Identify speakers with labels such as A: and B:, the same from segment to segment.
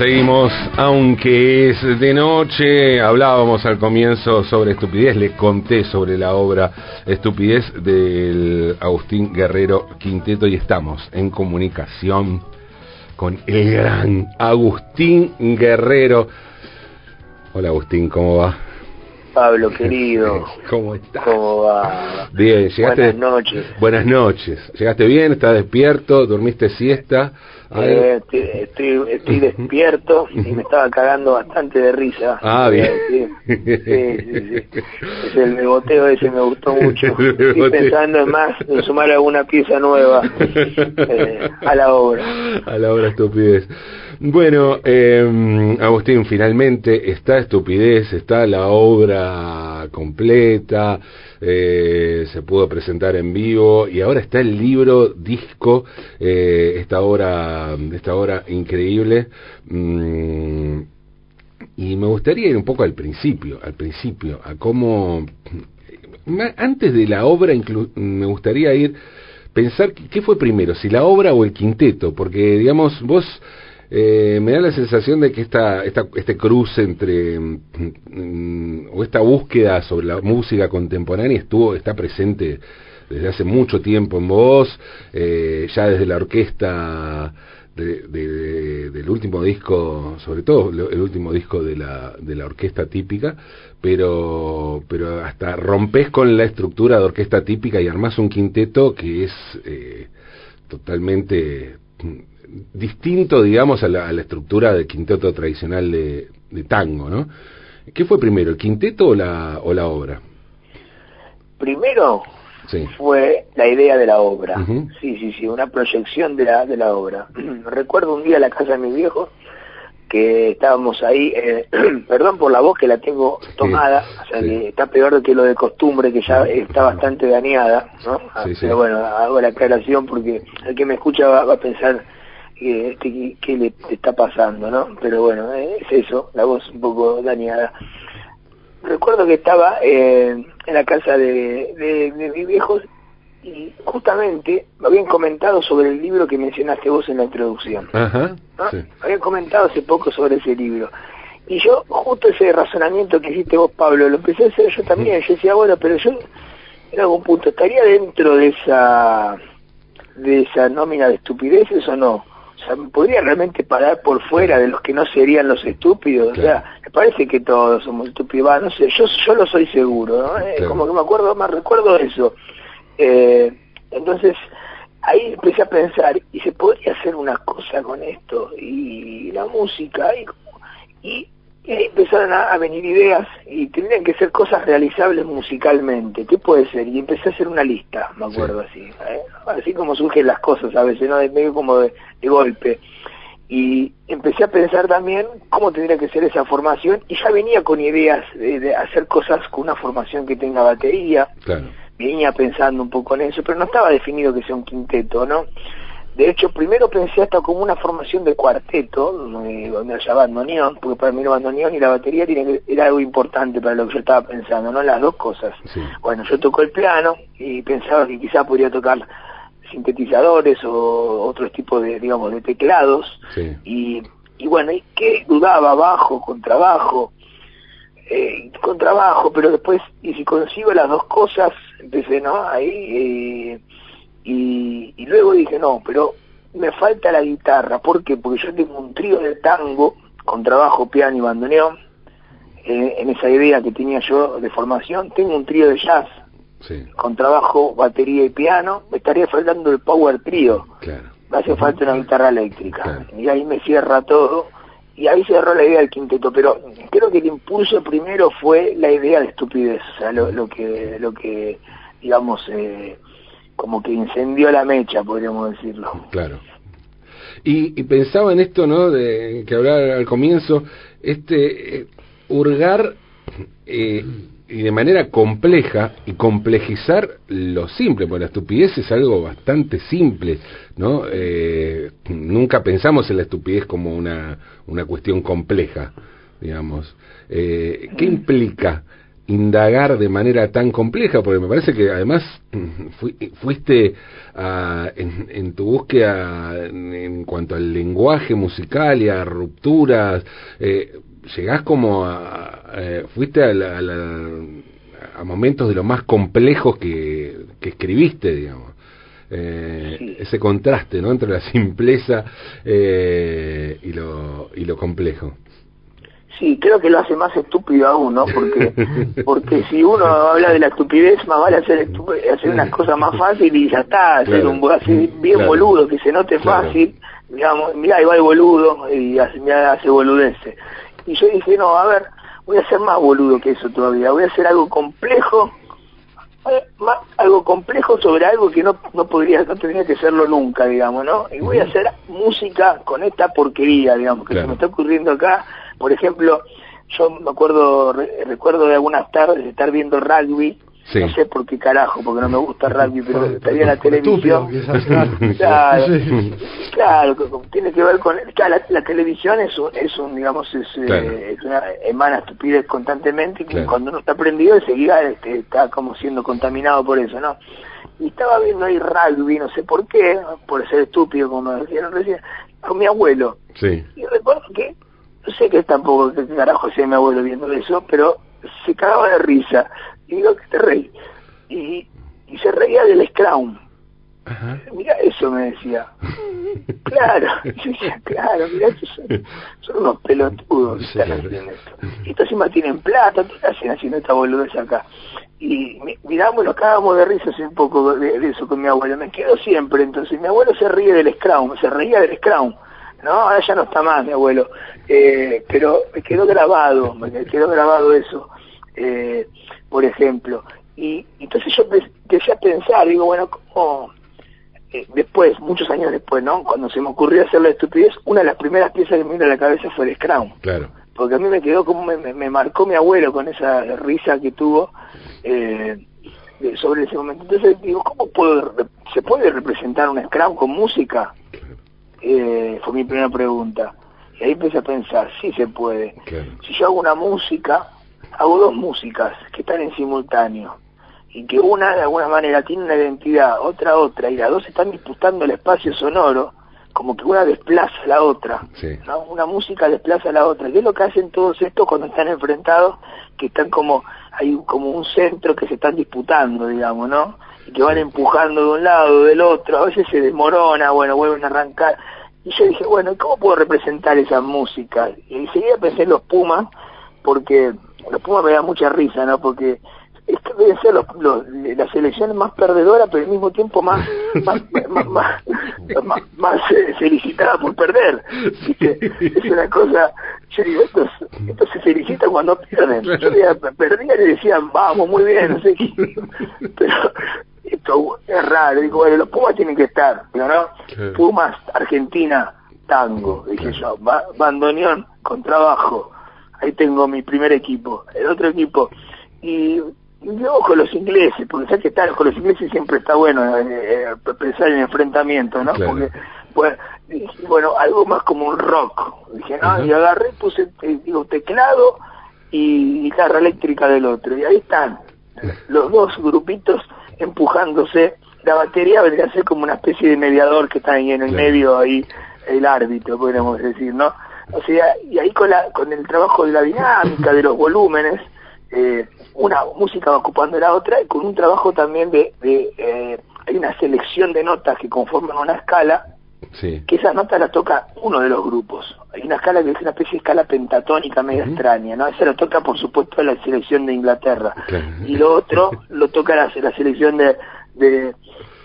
A: Seguimos, aunque es de noche, hablábamos al comienzo sobre estupidez, les conté sobre la obra Estupidez del Agustín Guerrero Quinteto y estamos en comunicación con el gran Agustín Guerrero. Hola Agustín, ¿cómo va?
B: Pablo, querido.
A: ¿Cómo estás?
B: ¿Cómo va?
A: Bien, llegaste.
B: Buenas noches.
A: Buenas noches. ¿Llegaste bien? ¿Estás despierto? ¿Dormiste siesta?
B: Eh, estoy, estoy, estoy despierto y me estaba cagando bastante de risa.
A: Ah, bien.
B: Sí, sí, sí. Es el beboteo ese me gustó mucho. Estoy pensando en más en sumar alguna pieza nueva eh, a la obra.
A: A la obra estupidez. Bueno, eh, Agustín, finalmente está Estupidez, está la obra completa, eh, se pudo presentar en vivo y ahora está el libro, disco, eh, esta obra, esta obra increíble. Mm, y me gustaría ir un poco al principio, al principio, a cómo, antes de la obra, me gustaría ir pensar qué fue primero, si la obra o el quinteto, porque digamos, vos eh, me da la sensación de que esta, esta, este cruce entre, mm, o esta búsqueda sobre la música contemporánea estuvo, está presente desde hace mucho tiempo en vos, eh, ya desde la orquesta de, del último disco, sobre todo el último disco de la, de la orquesta típica, pero, pero hasta rompes con la estructura de orquesta típica y armás un quinteto que es eh, totalmente distinto, digamos, a la, estructura del quinteto tradicional de, tango, ¿no? ¿Qué fue primero, el quinteto o la, o la obra?
B: Primero fue la idea de la obra. Sí, sí, sí, una proyección de la, de la obra. Recuerdo un día en la casa de mi viejo que estábamos ahí, eh, perdón por la voz que la tengo tomada, o sea que está peor que lo de costumbre, que ya está bastante dañada, ¿no? Pero bueno, hago la aclaración porque el que me escucha va a pensar que, que, le está pasando, ¿no? Pero bueno, es eso, la voz un poco dañada. Recuerdo que estaba eh, en la casa de, de, mis viejos y justamente me habían comentado sobre el libro que mencionaste vos en la introducción. Ajá, Habían comentado hace poco sobre ese libro. Y yo, justo ese razonamiento que hiciste vos, Pablo, lo empecé a hacer yo también. Yo decía, bueno, pero yo en algún punto estaría dentro de esa de esa nómina de estupideces o no. O sea, podría realmente parar por fuera de los que no serían los estúpidos. O sea, me parece que todos somos estúpidos. no sé, yo, yo lo soy seguro, ¿no? Como que me acuerdo, más recuerdo eso. Eh, entonces, ahí empecé a pensar, y se podría hacer una cosa con esto, y la música, y, y empezaron a, venir ideas y tendrían que ser cosas realizables musicalmente. ¿Qué puede ser? Y empecé a hacer una lista, me acuerdo así. ¿eh? Así como surgen las cosas a veces, ¿no? De medio como de, golpe. Y empecé a pensar también cómo tendría que ser esa formación y ya venía con ideas de, hacer cosas con una formación que tenga batería. Venía pensando un poco en eso, pero no estaba definido que sea un quinteto, ¿no? De hecho, primero pensé hasta como una formación de cuarteto, donde haya bandoneón, porque para mí el bandoneón y la batería tiene era algo importante para lo que yo estaba pensando, ¿no? Las dos cosas. Bueno, yo toco el piano y pensaba que quizá podría tocar sintetizadores o otros tipos de, digamos, de teclados. Y, y bueno, ¿y qué dudaba? Bajo, contrabajo, eh, contrabajo, pero después, y si consigo las dos cosas, empecé, ¿no? Ahí... Eh, y, luego dije, no, pero me falta la guitarra. ¿Por qué? Porque yo tengo un trío de tango con trabajo, piano y bandoneón. Eh, en esa idea que tenía yo de formación, tengo un trío de jazz con trabajo, batería y piano. Me estaría faltando el power trío. Me hace falta una guitarra eléctrica. Y ahí me cierra todo. Y ahí cerró la idea del quinteto. Pero creo que el impulso primero fue la idea de estupidez. O sea, lo, lo que, lo que digamos, eh, como que incendió la mecha, podríamos decirlo.
A: Claro. Y, pensaba en esto, ¿no? De, que hablaba al comienzo, este eh, hurgar eh, y de manera compleja y complejizar lo simple, porque la estupidez es algo bastante simple, ¿no? Eh, nunca pensamos en la estupidez como una, una cuestión compleja, digamos. ¿Qué implica indagar de manera tan compleja, porque me parece que además fuiste en, tu búsqueda en, cuanto al lenguaje musical y a rupturas, eh, llegás como a, eh, fuiste a, a, momentos de lo más complejos que, que escribiste, digamos. Eh, ese contraste ¿no? entre la simpleza eh, y, lo, y lo complejo.
B: Sí, creo que lo hace más estúpido aún, ¿no? Porque, porque si uno habla de la estupidez, más vale hacer, hacer unas cosas más fáciles y ya está, hacer un así bien boludo, que se note fácil, digamos, mira, ahí va el boludo y hace, hace boludece. Y yo dije, no, a ver, voy a hacer más boludo que eso todavía, voy a hacer algo complejo, eh, algo complejo sobre algo que no, no podría, no tendría que serlo nunca, digamos, ¿no? Y voy a hacer música con esta porquería, digamos, que se me está ocurriendo acá, por ejemplo, yo me acuerdo, recuerdo de algunas tardes de estar viendo rugby, no sé por qué carajo, porque no me gusta rugby, pero estaría en la televisión. claro, claro, tiene que ver con... la, televisión es un, es un digamos, es, eh, es una emana estupidez constantemente y cuando uno está prendido enseguida este, está como siendo contaminado por eso, ¿no? Y estaba viendo ahí rugby, no sé por qué, por ser estúpido, como me decían recién, con mi abuelo.
A: Sí.
B: Y recuerdo que no sé qué tampoco, qué carajo sea mi abuelo viendo eso, pero se cagaba de risa. Y digo, que te reí? Y, y se reía del Scrum. Mira eso, me decía. claro, claro, mira, son, son unos pelotudos que están haciendo esto. Y estos encima tienen plata, ¿qué hacen haciendo esta boludez acá? Y miramos, nos cagamos de risa hace un poco de, de, eso con mi abuelo. Me quedo siempre, entonces mi abuelo se ríe del Scrum, se reía del Scrum. ¿No? Ahora ya no está más mi abuelo, eh, pero me quedó grabado, me quedó grabado eso, eh, por ejemplo. Y entonces yo empecé a pensar, digo, bueno, ¿cómo? Eh, después, muchos años después, ¿no? Cuando se me ocurrió hacer la estupidez, una de las primeras piezas que me vino a la cabeza fue el Scrum.
A: Claro.
B: Porque a mí me quedó como me, me, marcó mi abuelo con esa risa que tuvo sobre ese momento. Entonces digo, ¿cómo puedo, se puede representar un Scrum con música? Eh, fue mi primera pregunta. Y ahí empecé a pensar, sí se puede. Si yo hago una música, hago dos músicas que están en simultáneo y que una de alguna manera tiene una identidad, otra otra, y las dos están disputando el espacio sonoro, como que una desplaza a la otra, una música desplaza a la otra, ¿Qué es lo que hacen todos estos cuando están enfrentados, que están como, hay como un centro que se están disputando, digamos, ¿no? Y que van empujando de un lado, del otro, a veces se desmorona, bueno, vuelven a arrancar. Y yo dije, bueno, ¿cómo puedo representar esa música? Y enseguida pensé en los Pumas, porque los Pumas me da mucha risa, ¿no? Porque es que deben ser los, los, las elecciones más perdedoras, pero al mismo tiempo más más, más, más, eh, felicitada por perder. Es una cosa, yo digo, estos, estos se felicitan cuando pierden. Yo veía, perdían y decían, vamos, muy bien, no sé qué. Pero esto es raro. Digo, bueno, los Pumas tienen que estar, ¿no? Pumas, Argentina, tango, dije yo, bandoneón con trabajo. Ahí tengo mi primer equipo. El otro equipo y yo con los ingleses, porque sé que estar con los ingleses siempre está bueno eh, eh, pensar en enfrentamiento, ¿no? Porque, pues, bueno, algo más como un rock. Dije, no, y agarré, puse, eh, digo, teclado y guitarra eléctrica del otro. Y ahí están, los dos grupitos empujándose. La batería vendría a ser como una especie de mediador que está ahí en el medio, ahí el árbitro, podríamos decir, ¿no? O sea, y ahí con, la, con el trabajo de la dinámica, de los volúmenes, eh, una música va ocupando la otra y con un trabajo también de, de eh, hay una selección de notas que conforman una escala que esas notas las toca uno de los grupos. Hay una escala que es una especie de escala pentatónica medio extraña no esa lo toca por supuesto la selección de Inglaterra. Y lo otro lo toca la, la selección de, de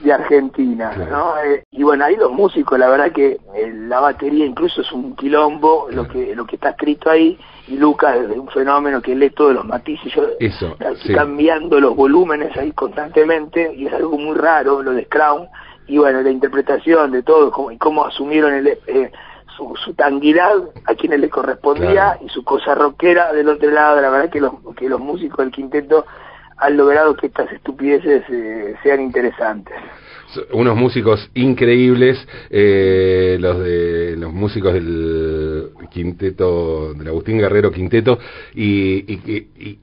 B: de Argentina, ¿no? Eh, y bueno, ahí los músicos, la verdad que eh, la batería incluso es un quilombo, lo que lo que está escrito ahí, y Lucas es un fenómeno que lee todos los matices, yo
A: Eso,
B: cambiando los volúmenes ahí constantemente, y es algo muy raro lo de Crown, y bueno, la interpretación de todo, cómo, y cómo asumieron el, eh, su, su tanguidad a quienes le correspondía, y su cosa rockera del otro lado, la verdad que los, que los músicos del quinteto han logrado que estas estupideces eh, sean interesantes.
A: Unos músicos increíbles, eh, los de los músicos del Quinteto, del Agustín Guerrero Quinteto, y,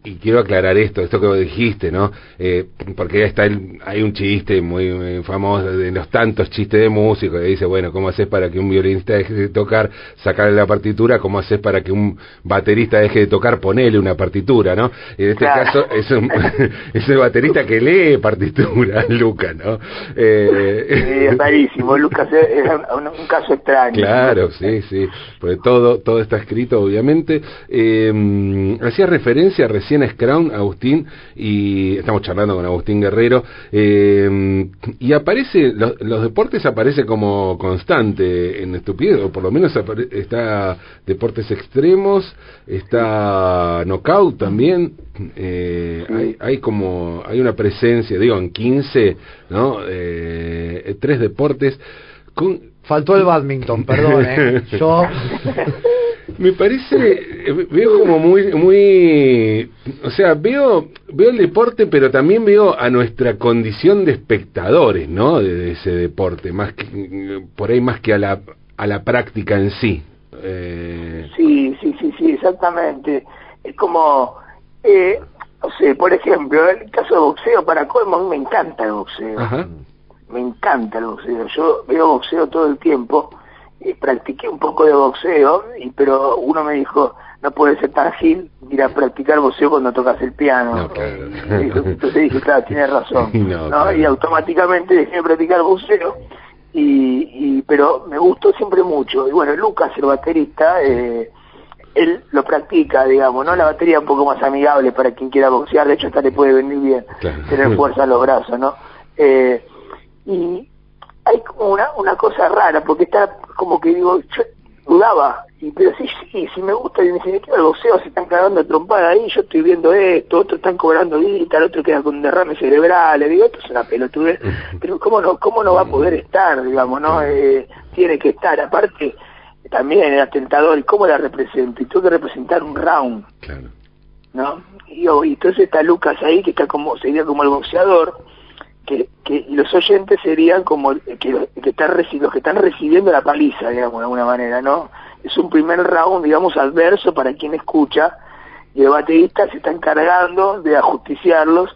A: y, quiero aclarar esto, esto que dijiste, ¿no? Eh, porque está hay un chiste muy, famoso de los tantos chistes de músicos que dice, bueno, ¿cómo haces para que un violinista deje de tocar, sacarle la partitura? ¿Cómo haces para que un baterista deje de tocar, ponerle una partitura, ¿no? En este caso es, un, es el baterista que lee partitura, Lucas, ¿no?
B: Eh, sí, es rarísimo, Lucas es un, caso extraño.
A: Claro, sí, sí, porque todo, todo está escrito, obviamente. Eh, hacía referencia recién a Scrown, Agustín, y estamos charlando con Agustín Guerrero, eh, y aparece, los, deportes aparece como constante en estupidez, o por lo menos está deportes extremos, está knockout también, eh, hay, hay como, hay una presencia, digo, en 15, ¿no? Eh, tres deportes con
C: Faltó el badminton, perdón, ¿eh? Yo...
A: Me parece, veo como muy, muy, o sea, veo, veo el deporte, pero también veo a nuestra condición de espectadores, ¿no? De, ese deporte, más que, por ahí más que a la, a la práctica en sí.
B: Eh... Sí, sí, sí, sí, exactamente. Es como, eh, o sea, por ejemplo, el caso de boxeo, para colmo, a mí me encanta el boxeo. Ajá me encanta el boxeo. Yo veo boxeo todo el tiempo. Y practiqué un poco de boxeo, y, pero uno me dijo, no puede ser tan gil ir a practicar boxeo cuando tocas el piano. Entonces dije, claro, tienes razón. Y automáticamente dejé de practicar boxeo. Y, y, pero me gustó siempre mucho. Y bueno, Lucas, el baterista, eh, él lo practica, digamos, ¿no? La batería un poco más amigable para quien quiera boxear, de hecho hasta le puede venir bien, tener fuerza en los brazos, ¿no? Eh, y hay como una, una cosa rara, porque está como que digo, yo dudaba, y, pero sí, sí, sí me gusta, y me dicen, el boxeo se están cagando trompada ahí, yo estoy viendo esto, otros están cobrando guita, el otro queda con derrame cerebral, le digo, esto es una pelotudez, pero cómo no, cómo no va a poder estar, digamos, ¿no? Eh, tiene que estar, aparte, también era tentador, ¿y cómo la represento? Y tengo que representar un round, ¿no? Y, y entonces está Lucas ahí, que está como, sería como el boxeador, que, que los oyentes serían como que, que están, los que están recibiendo la paliza, digamos, de alguna manera, ¿no? Es un primer round, digamos, adverso para quien escucha, y el baterista se está encargando de ajusticiarlos,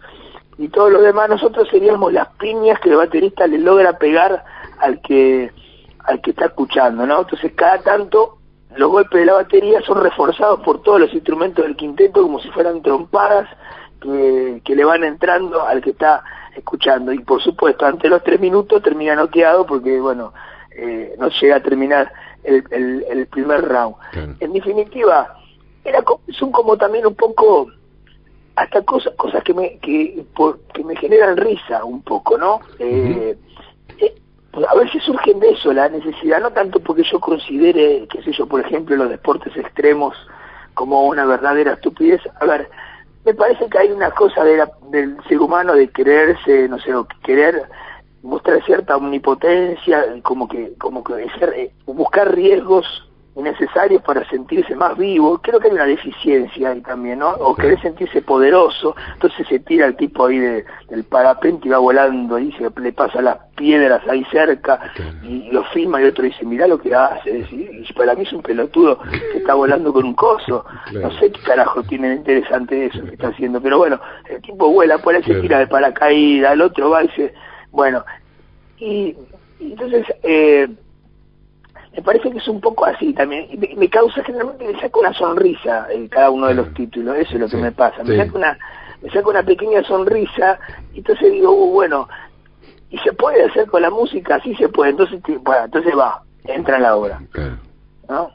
B: y todos los demás nosotros seríamos las piñas que el baterista le logra pegar al que al que está escuchando, ¿no? Entonces cada tanto los golpes de la batería son reforzados por todos los instrumentos del quinteto como si fueran trompadas que, que le van entrando al que está escuchando. Y por supuesto, ante los tres minutos termina noqueado porque, bueno, eh, no llega a terminar el, el, primer round. En definitiva, era, son como también un poco hasta cosas cosas que me que, que me generan risa un poco no eh, eh, a veces surgen de eso la necesidad no tanto porque yo considere qué sé yo por ejemplo los deportes extremos como una verdadera estupidez a ver me parece que hay una cosa de del ser humano de quererse, no sé, querer mostrar cierta omnipotencia, como que, como que eh, buscar riesgos necesarios para sentirse más vivo. Creo que hay una deficiencia ahí también, ¿no? O querer sentirse poderoso. Entonces se tira el tipo ahí de, del parapente y va volando y se le pasa las piedras ahí cerca y lo filma y otro dice, mira lo que hace. Y para mí es un pelotudo que está volando con un coso. No sé qué carajo tiene de interesante eso que está haciendo. Pero bueno, el tipo vuela, por ahí se tira de paracaídas, el otro va y dice, bueno. Y, y entonces... Eh, me parece que es un poco así también. Y me, causa generalmente, me saca una sonrisa en cada uno de los títulos, eso es lo que me pasa. Me saca una me saca una pequeña sonrisa y entonces digo, uh, bueno, ¿y se puede hacer con la música? Sí se puede, entonces, bueno, entonces va, entra en la obra. ¿no?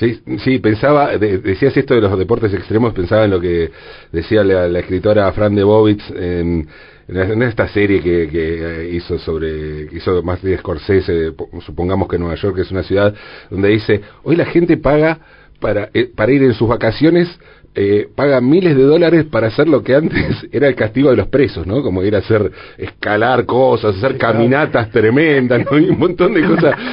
A: Sí, sí, pensaba, decías esto de los deportes extremos, pensaba en lo que decía la, la escritora Fran de Bovitz en en esta serie que, que hizo sobre hizo más de Scorsese supongamos que Nueva York es una ciudad donde dice hoy la gente paga para, eh, para ir en sus vacaciones eh, paga miles de dólares para hacer lo que antes era el castigo de los presos, ¿no? Como ir a hacer, escalar cosas, hacer caminatas tremendas, ¿no? Y un montón de cosas.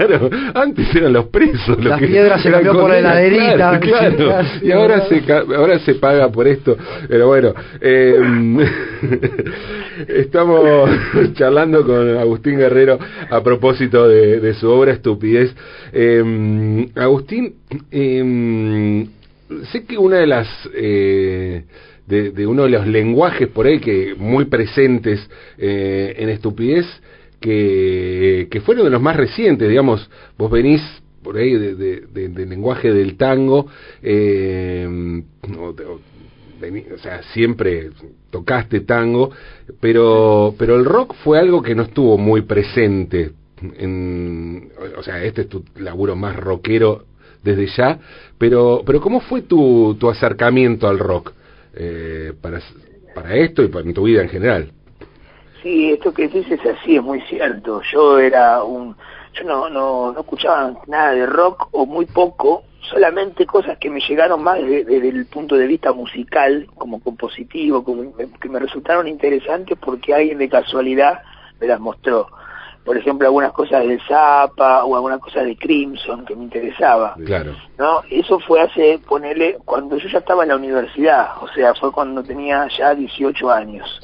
A: Claro, antes eran los presos.
C: Las piedras se cambió por la heladerita.
A: Claro, y ahora se, ahora se paga por esto. Pero bueno, eh, estamos charlando con Agustín Guerrero a propósito de, su obra Estupidez. Eh, Agustín, eh, sé que una de las eh, de, uno de los lenguajes por ahí que muy presentes eh, en estupidez que, que fueron de los más recientes digamos vos venís por ahí del de, lenguaje del tango eh, o, sea siempre tocaste tango pero pero el rock fue algo que no estuvo muy presente en, o sea este es tu laburo más rockero desde ya, pero, pero ¿cómo fue tu, tu acercamiento al rock eh, para, para esto y para tu vida en general?
B: Sí, esto que dices así, es muy cierto. Yo era un... Yo no, no, no escuchaba nada de rock o muy poco, solamente cosas que me llegaron más desde, el punto de vista musical, como compositivo, como, que me resultaron interesantes porque alguien de casualidad me las mostró por ejemplo, algunas cosas de Zappa o algunas cosas de Crimson que me interesaba.
A: Claro.
B: ¿No? Eso fue hace, ponele, cuando yo ya estaba en la universidad, o sea, fue cuando tenía ya 18 años,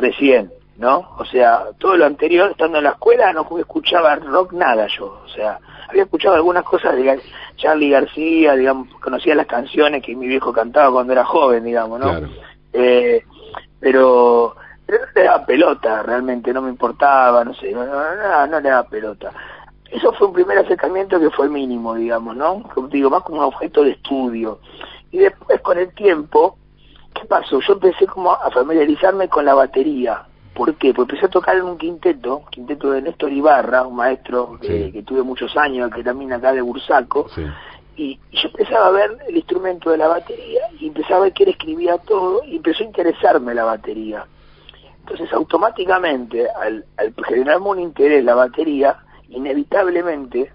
B: recién, ¿no? O sea, todo lo anterior, estando en la escuela, no escuchaba rock nada yo, o sea, había escuchado algunas cosas de Charlie García, digamos, conocía las canciones que mi viejo cantaba cuando era joven, digamos, ¿no?
A: Claro.
B: Eh, pero no le daba pelota, realmente, no me importaba, no sé, no, no, no, le daba pelota. Eso fue un primer acercamiento que fue mínimo, digamos, ¿no? Como digo, más como un objeto de estudio. Y después, con el tiempo, ¿qué pasó? Yo empecé como a familiarizarme con la batería. ¿Por qué? Porque empecé a tocar en un quinteto, quinteto de Néstor Ibarra, un maestro que, tuve muchos años, que también acá de Bursaco, y, y, yo empezaba a ver el instrumento de la batería, y empezaba a ver que él escribía todo, y empezó a interesarme la batería. Entonces automáticamente, al, al generarme un interés la batería, inevitablemente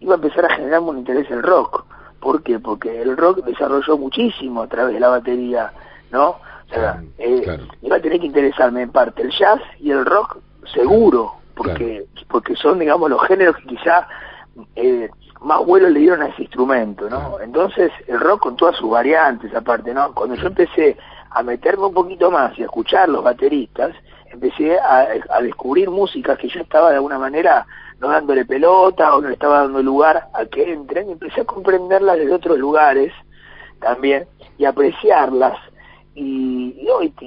B: iba a empezar a generarme un interés el rock. ¿Por qué? Porque el rock desarrolló muchísimo a través de la batería, ¿no? O sea, eh, iba a tener que interesarme en parte el jazz y el rock seguro, porque porque son, digamos, los géneros que quizá eh, más vuelo le dieron a ese instrumento, ¿no? Entonces, el rock con todas sus variantes, aparte, ¿no? Cuando yo empecé a meterme un poquito más y a escuchar los bateristas, empecé a, descubrir músicas que yo estaba de alguna manera no dándole pelota o no estaba dando lugar a que entren, y empecé a comprenderlas desde otros lugares también y apreciarlas. Y,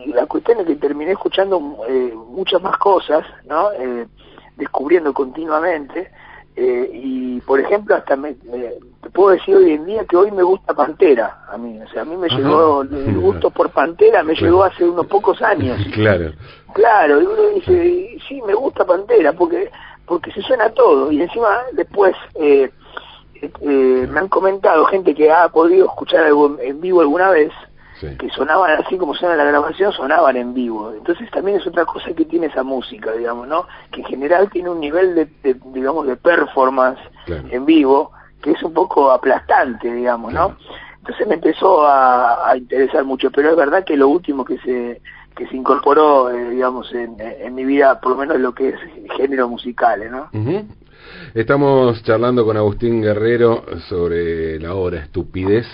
B: la cuestión es que terminé escuchando eh, muchas más cosas, ¿no? Eh, descubriendo continuamente eh, y por ejemplo hasta me, te puedo decir hoy en día que hoy me gusta Pantera a mí. O sea a mí me llegó el gusto por Pantera me llegó hace unos pocos años.
A: Claro.
B: Claro y uno dice sí me gusta Pantera porque porque se suena todo. Y encima después eh, eh, me han comentado gente que ha podido escuchar algo en vivo alguna vez que sonaban así como suena la grabación, sonaban en vivo. Entonces también es otra cosa que tiene esa música, digamos, ¿no? Que en general tiene un nivel de, digamos, de performance en vivo que es un poco aplastante, digamos, ¿no? Entonces me empezó a, interesar mucho, pero es verdad que lo último que se que se incorporó, eh, digamos, en, en, mi vida, por lo menos lo que es género musical, ¿no?
A: Estamos charlando con Agustín Guerrero sobre la obra Estupidez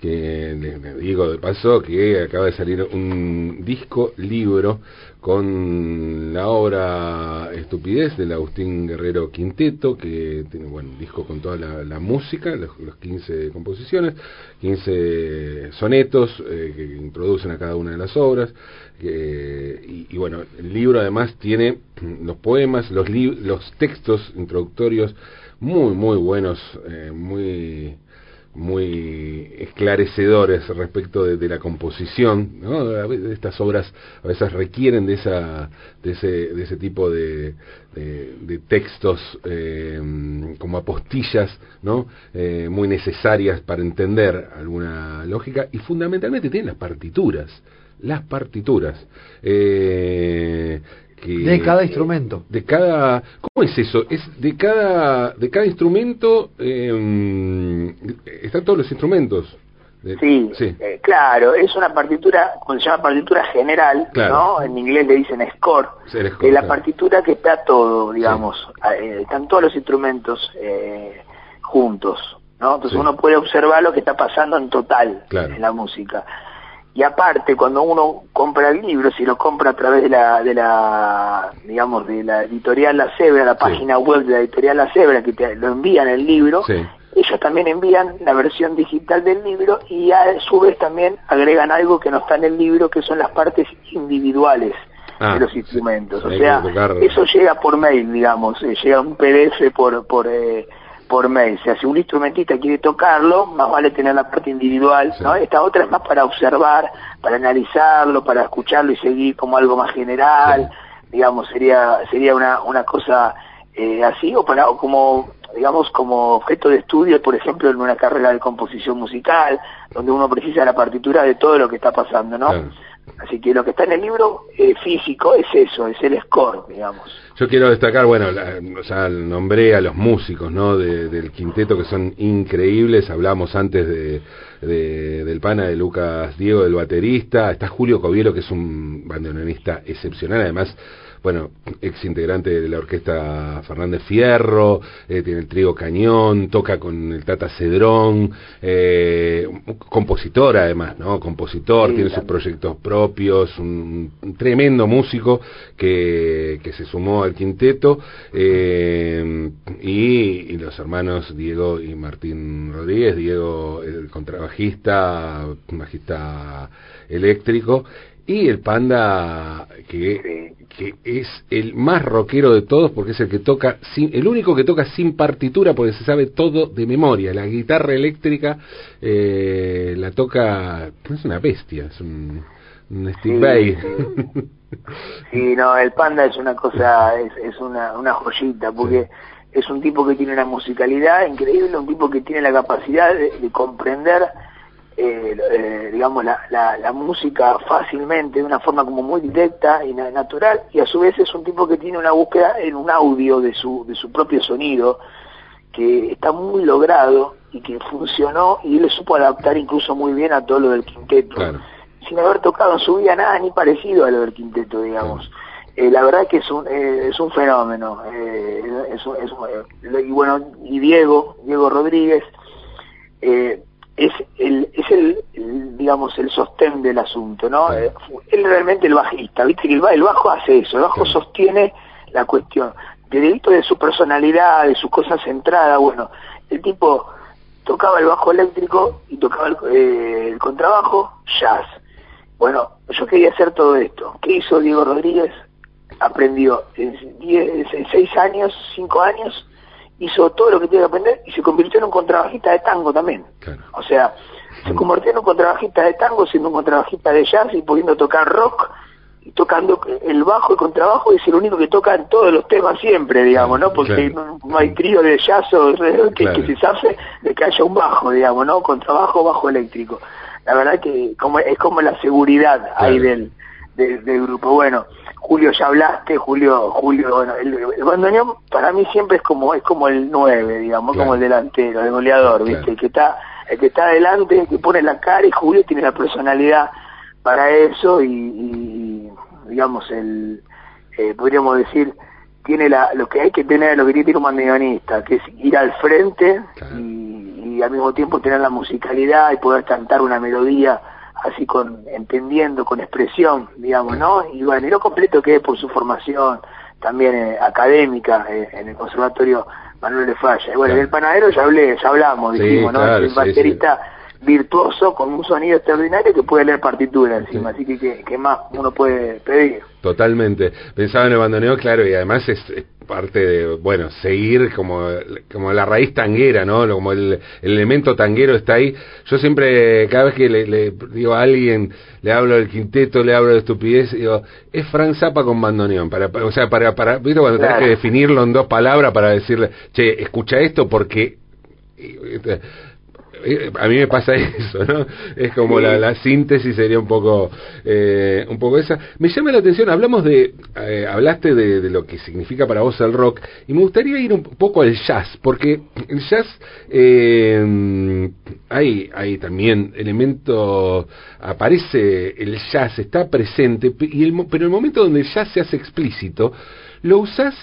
A: que les digo de paso que acaba de salir un disco libro con la obra Estupidez del Agustín Guerrero Quinteto, que tiene bueno, disco con toda la, música, los, 15 composiciones, 15 sonetos eh, que introducen a cada una de las obras. y, y, bueno, el libro además tiene los poemas, los, los textos introductorios muy, muy buenos, eh, muy muy esclarecedores respecto de, la composición. ¿no? Estas obras a veces requieren de, esa, de, ese, de ese tipo de, de, textos eh, como apostillas ¿no? Eh, muy necesarias para entender alguna lógica y fundamentalmente tienen las partituras. Las partituras. Eh,
C: de cada instrumento.
A: De cada, ¿cómo es eso? Es de cada, de cada instrumento eh, están todos los instrumentos.
B: Sí, eh, claro, es una partitura, se llama partitura general, ¿no? En inglés le dicen score, es la partitura que está todo, digamos, eh, están todos los instrumentos eh, juntos, ¿no? Entonces uno puede observar lo que está pasando en total en la música. Y aparte, cuando uno compra el libro, si lo compra a través de la, de la digamos, de la editorial La Cebra, la página web de la editorial La Cebra, que te lo envían el libro, ellos también envían la versión digital del libro y a su vez también agregan algo que no está en el libro, que son las partes individuales ah, de los instrumentos. o sea, eso llega por mail, digamos, eh, llega un PDF por por eh, por mail. O sea, si un instrumentista quiere tocarlo, más vale tener la parte individual, ¿no? Esta otra es más para observar, para analizarlo, para escucharlo y seguir como algo más general, digamos, sería sería una una cosa eh, así o para o como digamos, como objeto de estudio, por ejemplo, en una carrera de composición musical, donde uno precisa la partitura de todo lo que está pasando, ¿no? Así que lo que está en el libro eh, físico es eso, es el score, digamos.
A: Yo quiero destacar, bueno, o sea, nombré a los músicos, ¿no? del quinteto que son increíbles. Hablamos antes de, de, del pana de Lucas Diego, del baterista. Está Julio Covielo, que es un bandoneonista excepcional, además bueno, ex integrante de la orquesta Fernández Fierro, eh, tiene el trío Cañón, toca con el Tata Cedrón, eh, compositor además, ¿no? Compositor, tiene sus proyectos propios, un, tremendo músico que, que, se sumó al quinteto, eh, y, los hermanos Diego y Martín Rodríguez, Diego el contrabajista, bajista eléctrico, y el panda que, que es el más rockero de todos porque es el que toca sin, el único que toca sin partitura porque se sabe todo de memoria. La guitarra eléctrica eh, la toca es una bestia es un, un Steve
B: sí, no el panda es una cosa es, es una, una joyita porque es un tipo que tiene una musicalidad increíble un tipo que tiene la capacidad de comprender eh, eh, digamos, la, la, música fácilmente, de una forma como muy directa y natural, y a su vez es un tipo que tiene una búsqueda en un audio de su, de su propio sonido, que está muy logrado y que funcionó y él le supo adaptar incluso muy bien a todo lo del quinteto, sin haber tocado en su vida nada ni parecido a lo del quinteto, digamos. Eh, la verdad que es un, es un fenómeno. es, y bueno, y Diego, Diego Rodríguez, eh, es el, es el, digamos, el sostén del asunto, ¿no? Eh, él realmente el bajista, viste que el, el, bajo hace eso, el bajo sostiene la cuestión. De delito de su personalidad, de sus cosas centradas, bueno, el tipo tocaba el bajo eléctrico y tocaba el, eh, el contrabajo, jazz. Bueno, yo quería hacer todo esto. ¿Qué hizo Diego Rodríguez? Aprendió en, diez, en seis años, cinco años, hizo todo lo que tiene que aprender y se convirtió en un contrabajista de tango también. O sea, se convirtió en un contrabajista de tango siendo un contrabajista de jazz y pudiendo tocar rock y tocando el bajo y contrabajo y es el único que toca en todos los temas siempre, digamos, ¿no? Porque no, hay trío de jazz o que, se sabe de que haya un bajo, digamos, ¿no? Contrabajo, bajo eléctrico. La verdad que como es como la seguridad ahí del, del grupo. Bueno, Julio ya hablaste, Julio, Julio, bueno, el, el para mí siempre es como es como el 9, digamos, como el delantero, el goleador, ¿viste? El que está el que está adelante, que pone la cara y Julio tiene la personalidad para eso y, digamos, el eh, podríamos decir tiene la, lo que hay que tener, lo que tiene un bandoneonista, que es ir al frente y, y al mismo tiempo tener la musicalidad y poder cantar una melodía así con entendiendo, con expresión, digamos, ¿no? Y bueno, y lo completo que es por su formación también eh, académica eh, en el Conservatorio Manuel de Falla. Y bueno, del panadero ya hablé, ya hablamos, dijimos, ¿no? el baterista virtuoso con un sonido extraordinario que puede leer partitura encima, así que ¿qué más uno puede pedir?
A: Totalmente. Pensaba en el bandoneo, claro, y además es, parte de, bueno, seguir como, como la raíz tanguera, ¿no? Como el, elemento tanguero está ahí. Yo siempre, cada vez que le, digo a alguien, le hablo del quinteto, le hablo de estupidez, digo, es Frank Zappa con bandoneón. Para, o sea, para, para, ¿viste? Cuando tenés que definirlo en dos palabras para decirle, che, escucha esto porque eh, a mí me pasa eso, ¿no? Es como la, la, síntesis sería un poco, eh, un poco esa. Me llama la atención, hablamos de, eh, hablaste de, de, lo que significa para vos el rock, y me gustaría ir un poco al jazz, porque el jazz, eh, hay, hay también elementos, aparece el jazz, está presente, y el, pero el momento donde el jazz se hace explícito, lo usas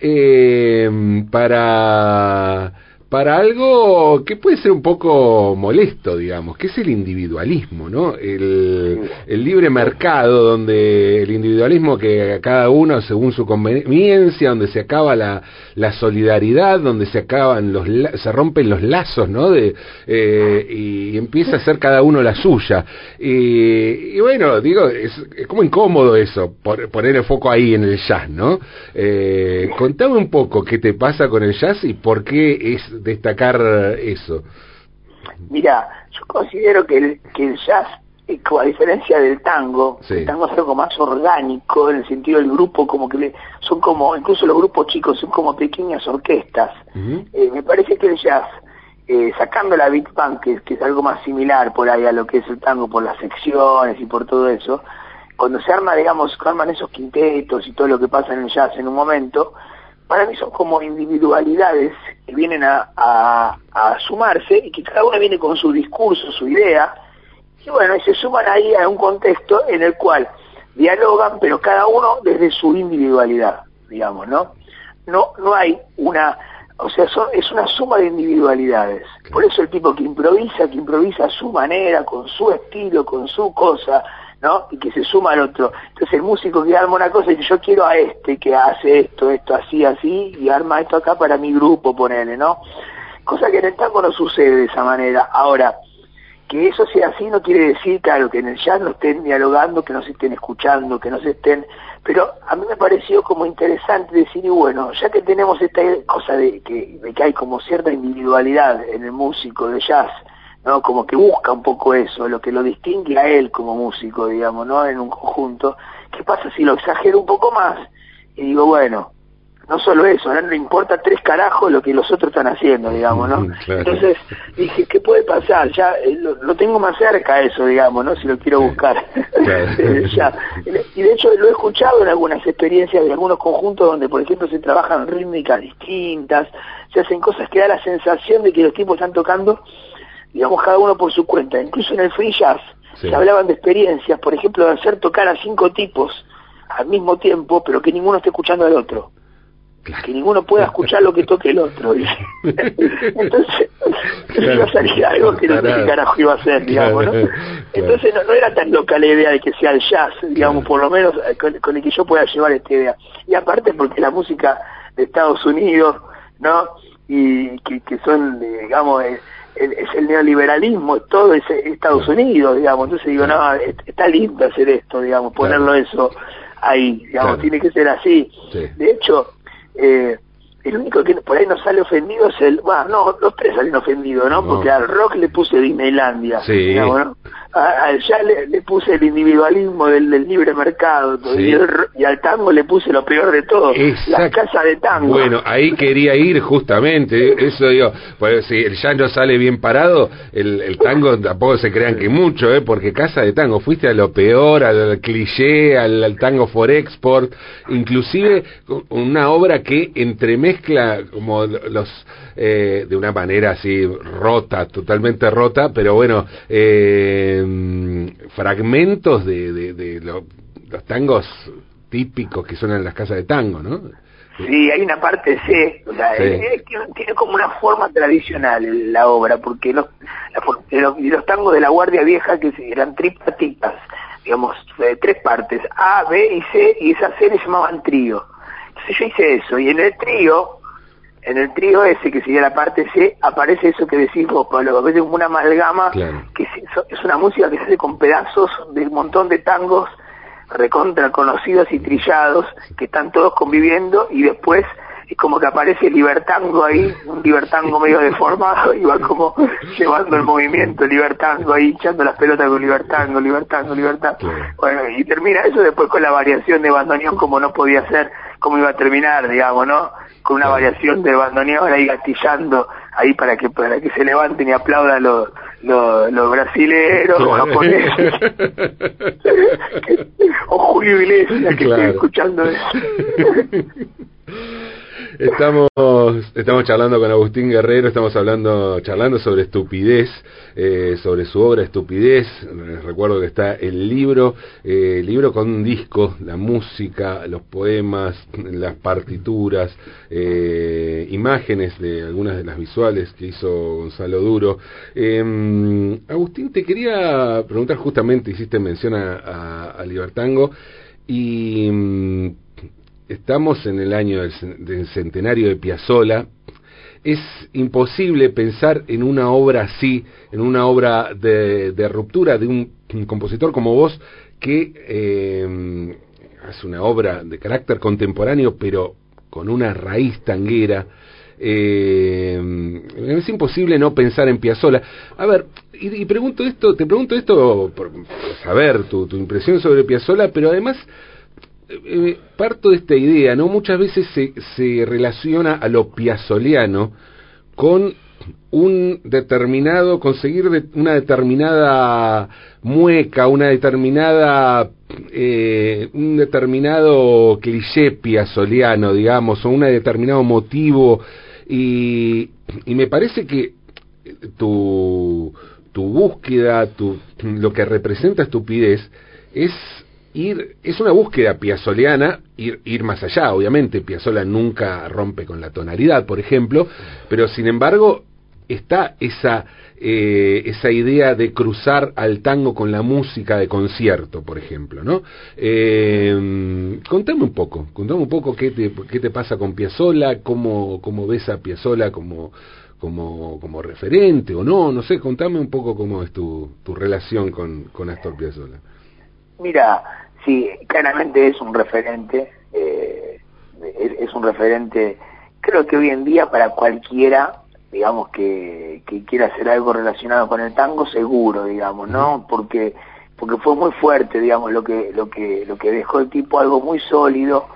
A: eh, para para algo que puede ser un poco molesto, digamos, que es el individualismo, ¿no? El, libre mercado, donde el individualismo que cada uno según su conveniencia, donde se acaba la, la solidaridad, donde se acaban los, se rompen los lazos, ¿no? De, eh, y empieza a ser cada uno la suya. Y, bueno, digo, es, como incómodo eso, poner el foco ahí en el jazz, ¿no? Eh, contame un poco qué te pasa con el jazz y por qué es destacar eso?
B: Mira, yo considero que el, que el jazz, a diferencia del tango, el tango es algo más orgánico en el sentido del grupo, como que son como, incluso los grupos chicos son como pequeñas orquestas. Eh, me parece que el jazz, eh, sacando la Big Bang, que, que, es algo más similar por ahí a lo que es el tango, por las secciones y por todo eso, cuando se arma, digamos, arman esos quintetos y todo lo que pasa en el jazz en un momento, para mí son como individualidades que vienen a, sumarse y que cada una viene con su discurso, su idea, y bueno, y se suman ahí a un contexto en el cual dialogan, pero cada uno desde su individualidad, digamos, ¿no? No, no hay una, o sea, es una suma de individualidades. Por eso el tipo que improvisa, que improvisa a su manera, con su estilo, con su cosa, ¿no? Y que se suma al otro. Entonces el músico que arma una cosa y dice, yo quiero a este que hace esto, esto, así, así, y arma esto acá para mi grupo, ponele, ¿no? Cosa que en el tango no sucede de esa manera. Ahora, que eso sea así no quiere decir, claro, que en el jazz no estén dialogando, que no se estén escuchando, que no se estén... Pero a mí me pareció como interesante decir, y bueno, ya que tenemos esta cosa de que, de que hay como cierta individualidad en el músico de jazz, ¿no? Como que busca un poco eso, lo que lo distingue a él como músico, digamos, ¿no? En un conjunto. ¿Qué pasa si lo exagero un poco más? Y digo, bueno, no solo eso, no le importa tres carajos lo que los otros están haciendo, digamos, ¿no? Entonces dije, ¿qué puede pasar? Ya eh, lo, tengo más cerca eso, digamos, ¿no? Si lo quiero buscar. Eh, ya. Y de hecho lo he escuchado en algunas experiencias de algunos conjuntos donde, por ejemplo, se trabajan rítmicas distintas, se hacen cosas que da la sensación de que los tipos están tocando digamos, cada uno por su cuenta. Incluso en el free jazz se hablaban de experiencias, por ejemplo, de hacer tocar a cinco tipos al mismo tiempo, pero que ninguno esté escuchando al otro. Que ninguno pueda escuchar lo que toque el otro. Entonces, iba a salir algo que no sé carajo iba a ser, digamos, ¿no? Entonces no, era tan loca la idea de que sea el jazz, digamos, por lo menos eh, con, el que yo pueda llevar esta idea. Y aparte porque la música de Estados Unidos, ¿no? Y que, que son, digamos, es el neoliberalismo, es todo es Estados Unidos, digamos. Entonces digo, no, está lindo hacer esto, digamos, ponerlo eso ahí, digamos, tiene que ser así. De hecho, eh, el único que por ahí no sale ofendido es el, bueno, no, los tres salen ofendidos, ¿no? Porque al rock le puse Disneylandia, digamos, ¿no? ya le, puse el individualismo del, libre mercado y, al tango le puse lo peor de todo, la casa de tango.
A: Bueno, ahí quería ir justamente, eso digo, pues si el ya no sale bien parado, el, el tango tampoco se crean que mucho, ¿eh? porque casa de tango, fuiste a lo peor, al cliché, al, tango for export, inclusive una obra que entremezcla como los, eh, de una manera así rota, totalmente rota, pero bueno, eh, fragmentos de, de, los tangos típicos que suenan en las casas de tango, ¿no?
B: Sí, hay una parte C, o sea, tiene como una forma tradicional la obra, porque los, los, tangos de la Guardia Vieja que eran tripartitas, digamos, de tres partes, A, B y C, y esas C le llamaban trío. Entonces yo hice eso, y en el trío en el trío ese, que sería la parte C, aparece eso que decís vos, Pablo, a veces como una amalgama, que es, una música que se hace con pedazos de un montón de tangos recontra conocidos y trillados, que están todos conviviendo, y después es como que aparece el libertango ahí, un libertango medio deformado, y va como llevando el movimiento libertango ahí, echando las pelotas con libertango, libertango, libertango. Bueno, y termina eso después con la variación de bandoneón como no podía ser, como iba a terminar, digamos, ¿no? con una variación de bandoneón ahí gatillando ahí para que para que se levanten y aplaudan los los, los brasileros o japoneses. O Julio Iglesias que estoy escuchando eso
A: Estamos, estamos charlando con Agustín Guerrero, estamos hablando, charlando sobre estupidez, eh, sobre su obra Estupidez. Recuerdo que está el libro, eh, el libro con un disco, la música, los poemas, las partituras, eh, imágenes de algunas de las visuales que hizo Gonzalo Duro. Em, Agustín, te quería preguntar justamente, hiciste mención a, a Libertango y mm, estamos en el año del, centenario de Piazzolla, es imposible pensar en una obra así, en una obra de, ruptura de un, compositor como vos que eh, hace una obra de carácter contemporáneo, pero con una raíz tanguera. Eh, es imposible no pensar en Piazzolla. A ver, y, pregunto esto, te pregunto esto por, saber tu, tu impresión sobre Piazzolla, pero además eh, parto de esta idea, ¿no? Muchas veces se, se relaciona a lo piazoliano con un determinado, conseguir una determinada mueca, una determinada, eh, un determinado cliché piazoliano, digamos, o un determinado motivo, y, y me parece que tu, tu búsqueda, tu, lo que representa estupidez, es ir, es una búsqueda piazoliana, ir, ir más allá, obviamente, Piazzolla nunca rompe con la tonalidad, por ejemplo, pero sin embargo está esa, eh, esa idea de cruzar al tango con la música de concierto, por ejemplo, ¿no? Eh, contame un poco, contame un poco qué te, qué te pasa con Piazzolla, cómo, cómo ves a Piazzolla como, como, como referente o no, no sé, contame un poco cómo es tu, tu relación con, con Astor Piazzolla.
B: Mira, sí, claramente es un referente, eh, es, un referente, creo que hoy en día para cualquiera, digamos, que, que quiera hacer algo relacionado con el tango, seguro, digamos, ¿no? Porque porque fue muy fuerte, digamos, lo que lo que lo que dejó el tipo algo muy sólido.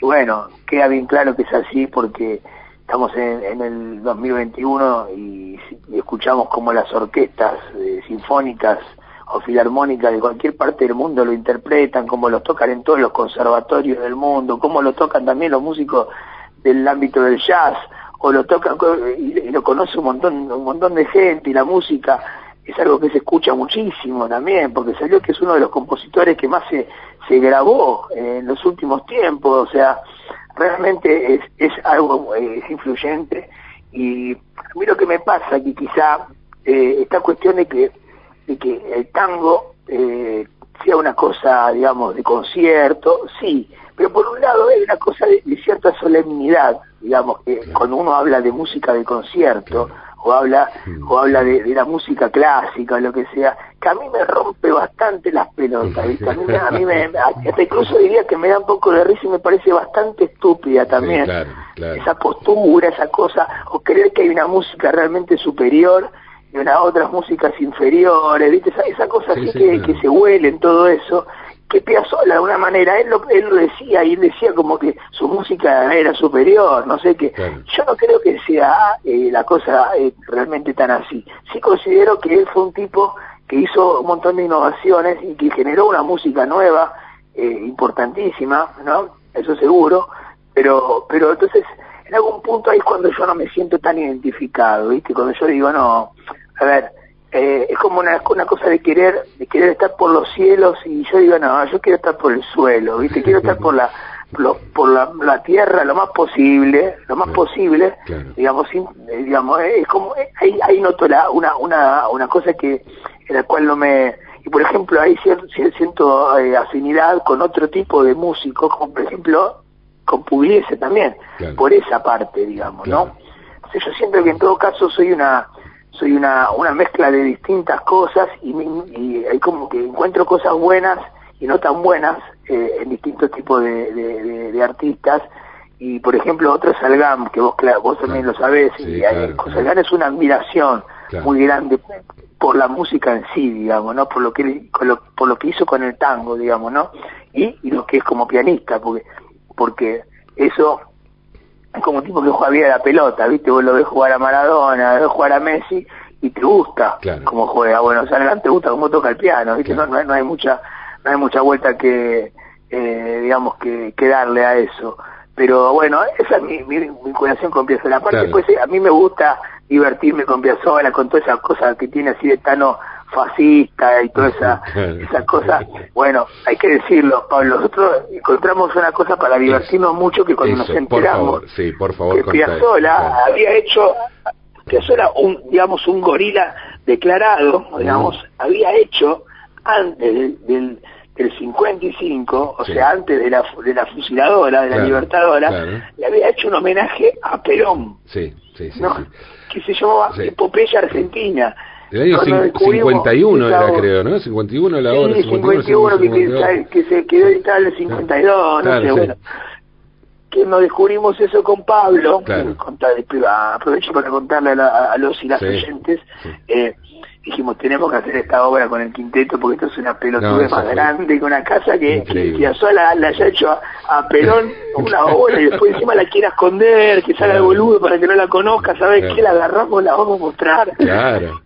B: Y bueno, queda bien claro que es así porque estamos en, en el 2021 y, y escuchamos como las orquestas eh, sinfónicas o filarmónica de cualquier parte del mundo lo interpretan, como lo tocan en todos los conservatorios del mundo, como lo tocan también los músicos del ámbito del jazz, o lo tocan y, lo conoce un montón, un montón de gente, y la música es algo que se escucha muchísimo también, porque salió que es uno de los compositores que más se, se grabó en los últimos tiempos, o sea, realmente es, es algo eh, es influyente, y a mí lo que me pasa que quizá eh, esta cuestión de que de que el tango eh, sea una cosa, digamos, de concierto, sí, pero por un lado es una cosa de, cierta solemnidad, digamos, que cuando uno habla de música de concierto, o habla o habla de, la música clásica o lo que sea, que a mí me rompe bastante las pelotas, ¿viste? A mí, a mí me, hasta incluso diría que me da un poco de risa y me parece bastante estúpida también. Esa postura, esa cosa, o creer que hay una música realmente superior y una otras músicas inferiores, ¿viste? Esa, esa cosa así que, que se huele en todo eso, que Piazzolla de alguna manera, él lo, él lo decía y él decía como que su música era superior, no sé qué. Yo no creo que sea eh, la cosa eh, realmente tan así. Sí considero que él fue un tipo que hizo un montón de innovaciones y que generó una música nueva, eh, importantísima, ¿no? Eso seguro, pero, pero entonces en algún punto ahí es cuando yo no me siento tan identificado, ¿viste? Cuando yo digo, no, a ver, eh, es como una, una cosa de querer de querer estar por los cielos y yo digo, no, yo quiero estar por el suelo, ¿viste? Quiero estar por la por, la, tierra lo más posible, lo más posible, digamos, sin, eh, digamos, eh, es como, ahí, ahí noto la, una, una, una cosa que, en la cual no me, y por ejemplo ahí siento, siento afinidad con otro tipo de músicos, como por ejemplo con Pugliese también, por esa parte, digamos, ¿no? yo siento que en todo caso soy una soy una, una mezcla de distintas cosas y, y hay como que encuentro cosas buenas y no tan buenas eh, en distintos tipos de, de, artistas. Y por ejemplo otro Salgam que vos vos también lo sabés y Salgam es una admiración muy grande por la música en sí digamos no por lo que por lo que hizo con el tango digamos no y, y lo que es como pianista porque porque eso como un tipo que juega bien a la pelota, ¿viste? Vos lo ves jugar a Maradona, lo ves jugar a Messi y te gusta cómo juega. Bueno, o sea, te gusta cómo toca el piano, ¿viste? No, no, hay mucha no hay mucha vuelta que, eh, digamos, que, que darle a eso. Pero bueno, esa es mi, mi vinculación con Piazzolla. Aparte, pues a mí me gusta divertirme con Piazzolla, con todas esas cosas que tiene así de tano fascista y toda esa, esas cosas. Bueno, hay que decirlo, Pablo, nosotros encontramos una cosa para divertirnos mucho que cuando nos enteramos
A: sí, por favor,
B: que Piazzolla había hecho, Piazzolla, un, digamos, un gorila declarado, digamos, había hecho antes del, del 55, o sea, antes de la, de la fusiladora, de la libertadora, le había hecho un homenaje a Perón.
A: Sí, sí, sí.
B: Que se llamaba Epopeya Argentina.
A: El año 51 era, creo, ¿no? 51 la hora.
B: Sí, 51, que, que, se quedó editada en el 52, no sé, bueno. Que nos descubrimos eso con Pablo, claro. aprovecho para contarle a, los y las oyentes, eh, dijimos, tenemos que hacer esta obra con el quinteto porque esto es una pelotuda más grande que una casa que, que a sola le haya hecho a, Perón una obra y después encima la quiera esconder, que salga el boludo para que no la conozca, ¿sabes qué? La agarramos, la vamos a mostrar.
A: Claro.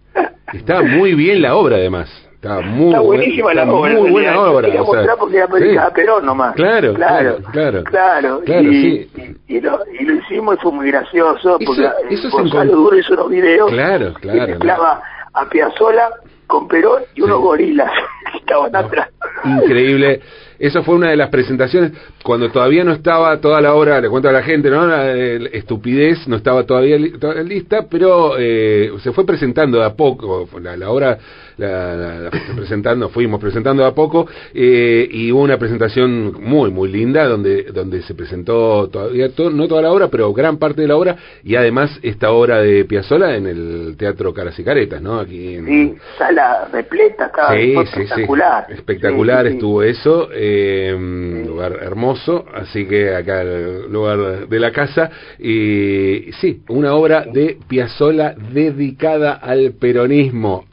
A: Está muy bien la obra además. Está, muy
B: está buenísima la obra.
A: Muy buena obra.
B: Quería mostrar porque era a Perón nomás.
A: Claro, claro, claro.
B: Claro, y, y, lo, y, lo, hicimos y fue muy gracioso porque eso, eso Gonzalo Duro hizo unos videos
A: claro, claro,
B: que a Piazzola con Perón y unos gorilas que estaban atrás.
A: Increíble. Eso fue una de las presentaciones cuando todavía no estaba toda la obra, le cuento a la gente, ¿no? La, estupidez no estaba todavía lista, pero eh, se fue presentando de a poco, la, la obra la, presentando, fuimos presentando a poco, eh, y hubo una presentación muy, muy linda donde, donde se presentó todavía, no toda la obra, pero gran parte de la obra, y además esta obra de Piazzola en el Teatro Caras y Caretas, ¿no?
B: Aquí en... Sí, sala repleta, estaba espectacular.
A: Espectacular estuvo eso, eh, lugar hermoso así que acá el lugar de la casa. Y sí, una obra de Piazzola dedicada al peronismo,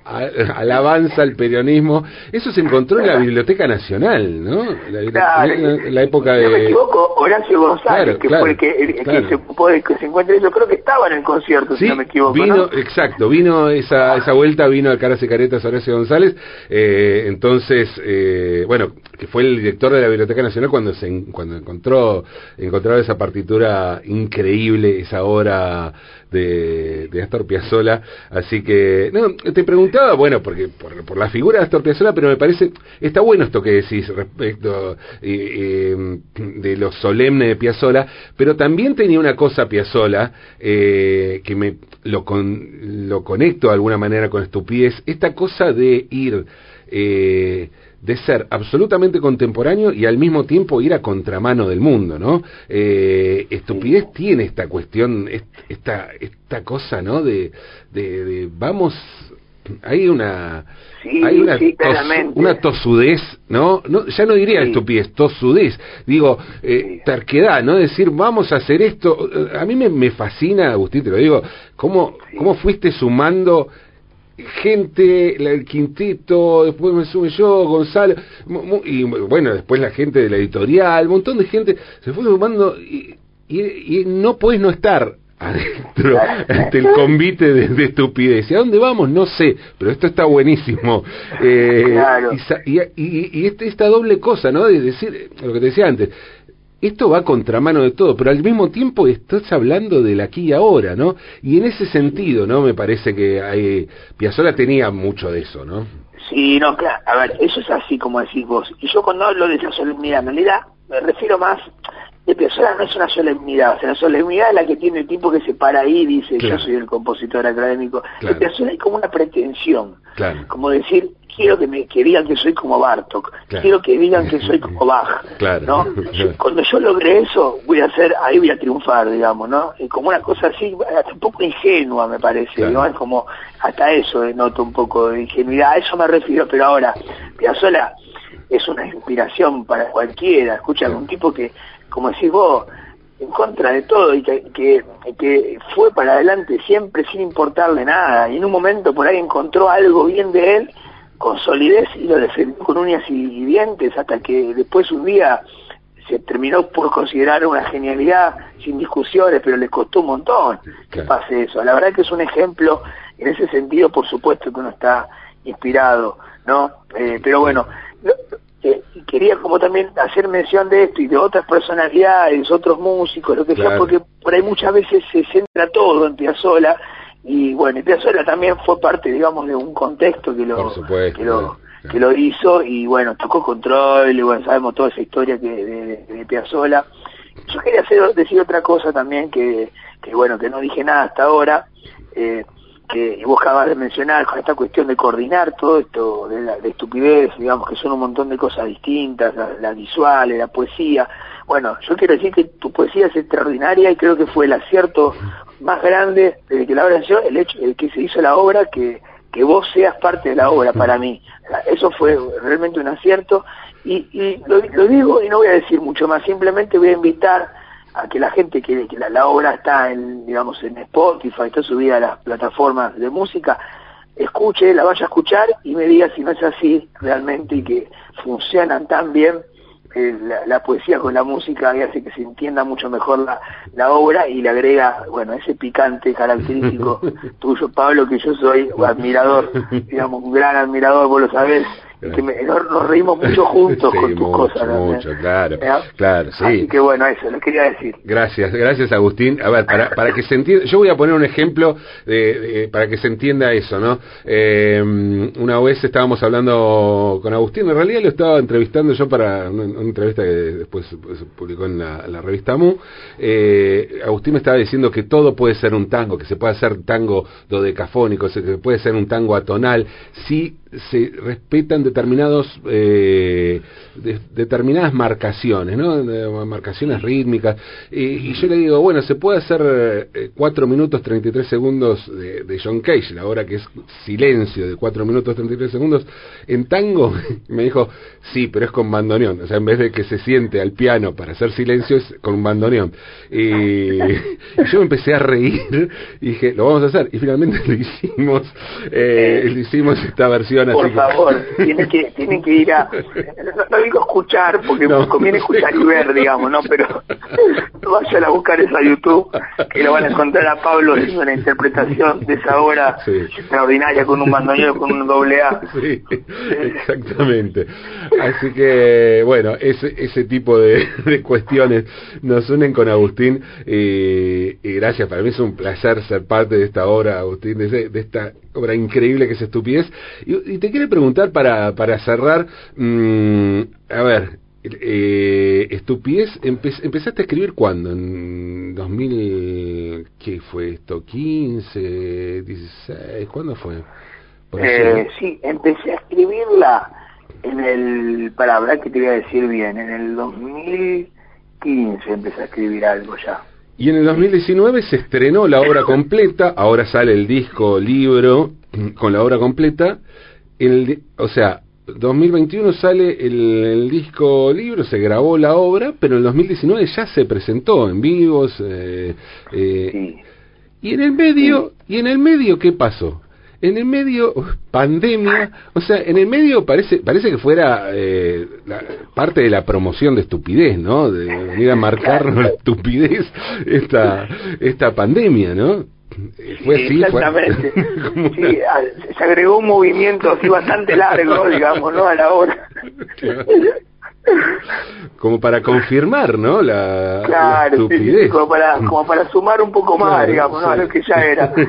A: alabanza al peronismo. Eso se encontró en la Biblioteca Nacional, ¿no?
B: La, la, época de... No me equivoco, Horacio González, que fue el que, se ocupó de que se encuentre, yo creo que estaba en el concierto, si no me equivoco.
A: Vino, exacto, vino esa, esa vuelta, vino a Caras y Caretas Horacio González, eh, entonces, eh, bueno, que fue el director de la Biblioteca Nacional cuando se cuando encontró encontraba esa partitura increíble, esa obra de, de Astor Piazzolla, así que no te preguntaba, bueno, porque por, la figura de Astor Piazzolla, pero me parece está bueno esto que decís respecto eh, de lo solemne de Piazzolla, pero también tenía una cosa Piazzolla eh, que me lo con, lo conecto de alguna manera con estupidez, esta cosa de ir eh, de ser absolutamente contemporáneo y al mismo tiempo ir a contramano del mundo, ¿no? Eh, estupidez tiene esta cuestión, esta, esta cosa, ¿no? De, de, vamos, hay una... hay una, una tosudez, ¿no? ¿no? Ya no diría estupidez, tosudez. Digo, eh, terquedad, ¿no? Decir, vamos a hacer esto. A mí me, me fascina, Agustín, te lo digo, cómo, cómo fuiste sumando gente, el quinteto, después me sume yo, Gonzalo, y bueno, después la gente de la editorial, un montón de gente se fue sumando y, y, no puedes no estar adentro ante el convite de, estupidez. ¿Y a dónde vamos? No sé, pero esto está buenísimo. Eh, y, y, y este, esta doble cosa, ¿no? De decir, lo que te decía antes, esto va contramano de todo, pero al mismo tiempo estás hablando del aquí y ahora, ¿no? Y en ese sentido, ¿no? Me parece que hay, Piazzolla tenía mucho de eso, ¿no?
B: Sí, no, claro, a ver, eso es así como decís vos. Y yo cuando hablo de esa solemnidad, me refiero más de Piazzolla no es una solemnidad, o sea, la solemnidad es la que tiene el tipo que se para ahí y dice, yo soy el compositor académico. Claro. De Piazzolla hay como una pretensión, como decir, quiero que me que digan que soy como Bartok, quiero que digan que soy como Bach, ¿no? cuando yo logre eso, voy a hacer, ahí voy a triunfar, digamos, ¿no? Y como una cosa así, hasta un poco ingenua me parece, ¿no? Es como, hasta eso noto un poco de ingenuidad, a eso me refiero, pero ahora, Piazzolla es una inspiración para cualquiera, escucha, un tipo que, como decís vos, en contra de todo y que, que, que, fue para adelante siempre sin importarle nada y en un momento por ahí encontró algo bien de él con solidez y lo defendió con uñas y dientes hasta que después un día se terminó por considerar una genialidad sin discusiones, pero le costó un montón que pase eso. La verdad que es un ejemplo, en ese sentido, por supuesto que uno está inspirado, ¿no? Eh, pero bueno, eh, quería como también hacer mención de esto y de otras personalidades, otros músicos, lo que sea, porque por ahí muchas veces se centra todo en Piazzolla y bueno, Piazzolla también fue parte, digamos, de un contexto que lo, que lo, que lo hizo y bueno, tocó control y bueno, sabemos toda esa historia que de, de, Piazzolla. Yo quería hacer, decir otra cosa también que, que bueno, que no dije nada hasta ahora, eh, que vos acabas de mencionar con esta cuestión de coordinar todo esto de, la, de estupidez, digamos que son un montón de cosas distintas, la, la visual, la poesía. Bueno, yo quiero decir que tu poesía es extraordinaria y creo que fue el acierto más grande desde que la obra nació, el hecho de que se hizo la obra que que vos seas parte de la obra para mí. Eso fue realmente un acierto y, y lo, digo y no voy a decir mucho más, simplemente voy a invitar a que la gente que, que la, obra está en, digamos, en Spotify, está subida a las plataformas de música, escuche, la vaya a escuchar y me diga si no es así realmente y que funcionan tan bien la, poesía con la música y hace que se entienda mucho mejor la, la obra y le agrega, bueno, ese picante característico tuyo, Pablo, que yo soy admirador, digamos, un gran admirador, vos lo sabés, que nos, reímos mucho juntos con tus cosas.
A: Mucho, claro, claro, sí.
B: Así que bueno, eso lo quería decir.
A: Gracias, gracias Agustín. A ver, para, para que se entienda, yo voy a poner un ejemplo de, para que se entienda eso, ¿no? Eh, una vez estábamos hablando con Agustín, en realidad lo estaba entrevistando yo para una, entrevista que después se publicó en la, revista MU. Eh, Agustín me estaba diciendo que todo puede ser un tango, que se puede hacer tango dodecafónico, que puede ser un tango atonal, si se respetan determinados eh, determinadas marcaciones, ¿no? marcaciones rítmicas. Y, yo le digo, bueno, se puede hacer eh, 4 minutos 33 segundos de, de, John Cage, la hora que es silencio de 4 minutos 33 segundos, en tango. me dijo, sí, pero es con bandoneón. O sea, en vez de que se siente al piano para hacer silencio, es con un bandoneón. Y, yo me empecé a reír y dije, lo vamos a hacer. Y finalmente lo hicimos, eh, eh. hicimos esta versión
B: Por favor, tienen que, tienen que ir a digo escuchar, porque conviene escuchar y ver, digamos, ¿no? Pero vayan a buscar eso a YouTube, que lo van a encontrar a Pablo haciendo una interpretación de esa obra extraordinaria con un bandoneón, con un doble A.
A: Sí, exactamente. Así que, bueno, ese, ese tipo de, cuestiones nos unen con Agustín y, gracias, para mí es un placer ser parte de esta obra, Agustín, de, de esta obra increíble que es Estupidez. Y, te quiero preguntar para, para cerrar, mm, a ver, eh, Estupidez, empezaste a escribir cuándo? ¿En 2000, qué fue esto? ¿15, 16? ¿Cuándo fue?
B: Eh, sí, empecé a escribirla en el, para hablar que te voy a decir bien, en el 2015 empecé a escribir algo ya.
A: Y en el 2019 se estrenó la obra completa, ahora sale el disco libro con la obra completa. El, o sea, 2021 sale el, disco libro, se grabó la obra, pero en el 2019 ya se presentó en vivos. Eh, eh, Y en el medio, y en el medio, ¿qué pasó? en el medio pandemia, o sea, en el medio parece parece que fuera eh, parte de la promoción de estupidez, ¿no? De venir a marcarnos la estupidez esta esta pandemia, ¿no?
B: Fue así, Exactamente. sí, se agregó un movimiento así bastante largo, digamos, ¿no? A la hora
A: como para confirmar, ¿no? La,
B: claro, estupidez. como, para, como para sumar un poco más, digamos, ¿no? A lo que ya era.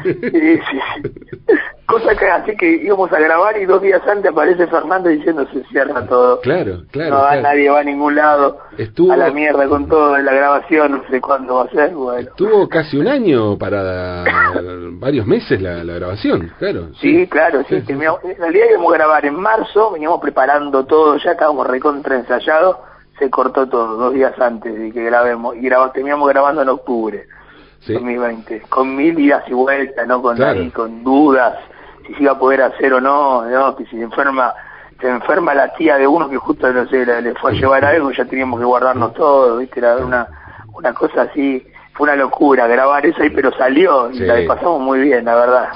B: Cosa que así que íbamos a grabar y dos días antes aparece Fernando diciendo se cierra todo.
A: Claro, claro.
B: No va, nadie va a ningún lado. Estuvo... A la mierda con todo la grabación, no sé cuándo va a ser. Bueno.
A: Estuvo casi un año para varios meses la, la grabación, claro.
B: Sí, claro, sí. en realidad íbamos a grabar en marzo, veníamos preparando todo, ya estábamos recontra ensayado, se cortó todo dos días antes de que grabemos y grabamos, teníamos grabando en octubre. 2020, con mil idas y vueltas, ¿no? Con, con dudas, si se iba a poder hacer o no, ¿no? que si se enferma se enferma la tía de uno que justo no sé le, fue a llevar algo ya teníamos que guardarnos todo viste era una una cosa así fue una locura grabar eso ahí pero salió y la pasamos muy bien la verdad.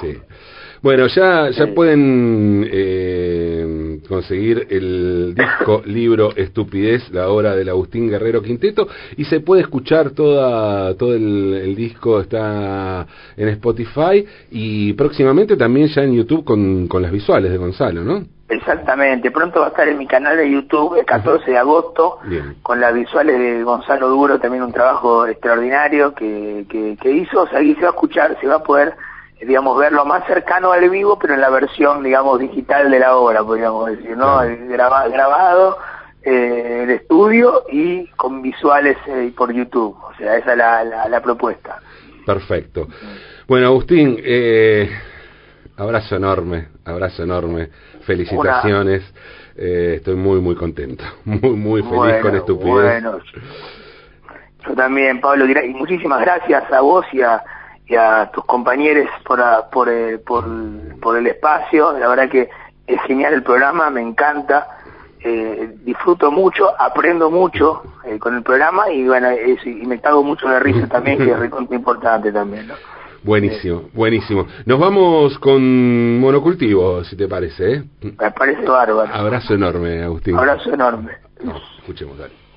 A: Bueno ya ya pueden eh, conseguir el disco, libro Estupidez, la obra del Agustín Guerrero Quinteto, y se puede escuchar toda, todo el, disco, está en Spotify, y próximamente también ya en YouTube con, con las visuales de Gonzalo, ¿no?
B: Exactamente, pronto va a estar en mi canal de YouTube el 14 de agosto con las visuales de Gonzalo Duro, también un trabajo extraordinario que, que, hizo, o sea, ahí se va a escuchar, se va a poder, digamos, verlo más cercano al vivo, pero en la versión, digamos, digital de la obra, podríamos decir, ¿no? grabado, eh, el estudio y con visuales eh, por YouTube, o sea, esa es la, la, propuesta.
A: Perfecto. Bueno, Agustín, eh, abrazo enorme, abrazo enorme felicitaciones. Eh, estoy muy, muy contento. Muy, muy feliz con estupidez. Bueno,
B: yo también, Pablo, y muchísimas gracias a vos y a, tus compañeros por, por, eh, por, por, el espacio. La verdad que es genial el programa, me encanta. Eh, disfruto mucho, aprendo mucho con el programa y bueno, y me cago mucho de risa también, que es importante también, ¿no?
A: Buenísimo, buenísimo. Nos vamos con monocultivo, si te parece. ¿eh?
B: Me parece bárbaro.
A: Abrazo enorme, Agustín.
B: Abrazo enorme.
A: escuchemos, dale.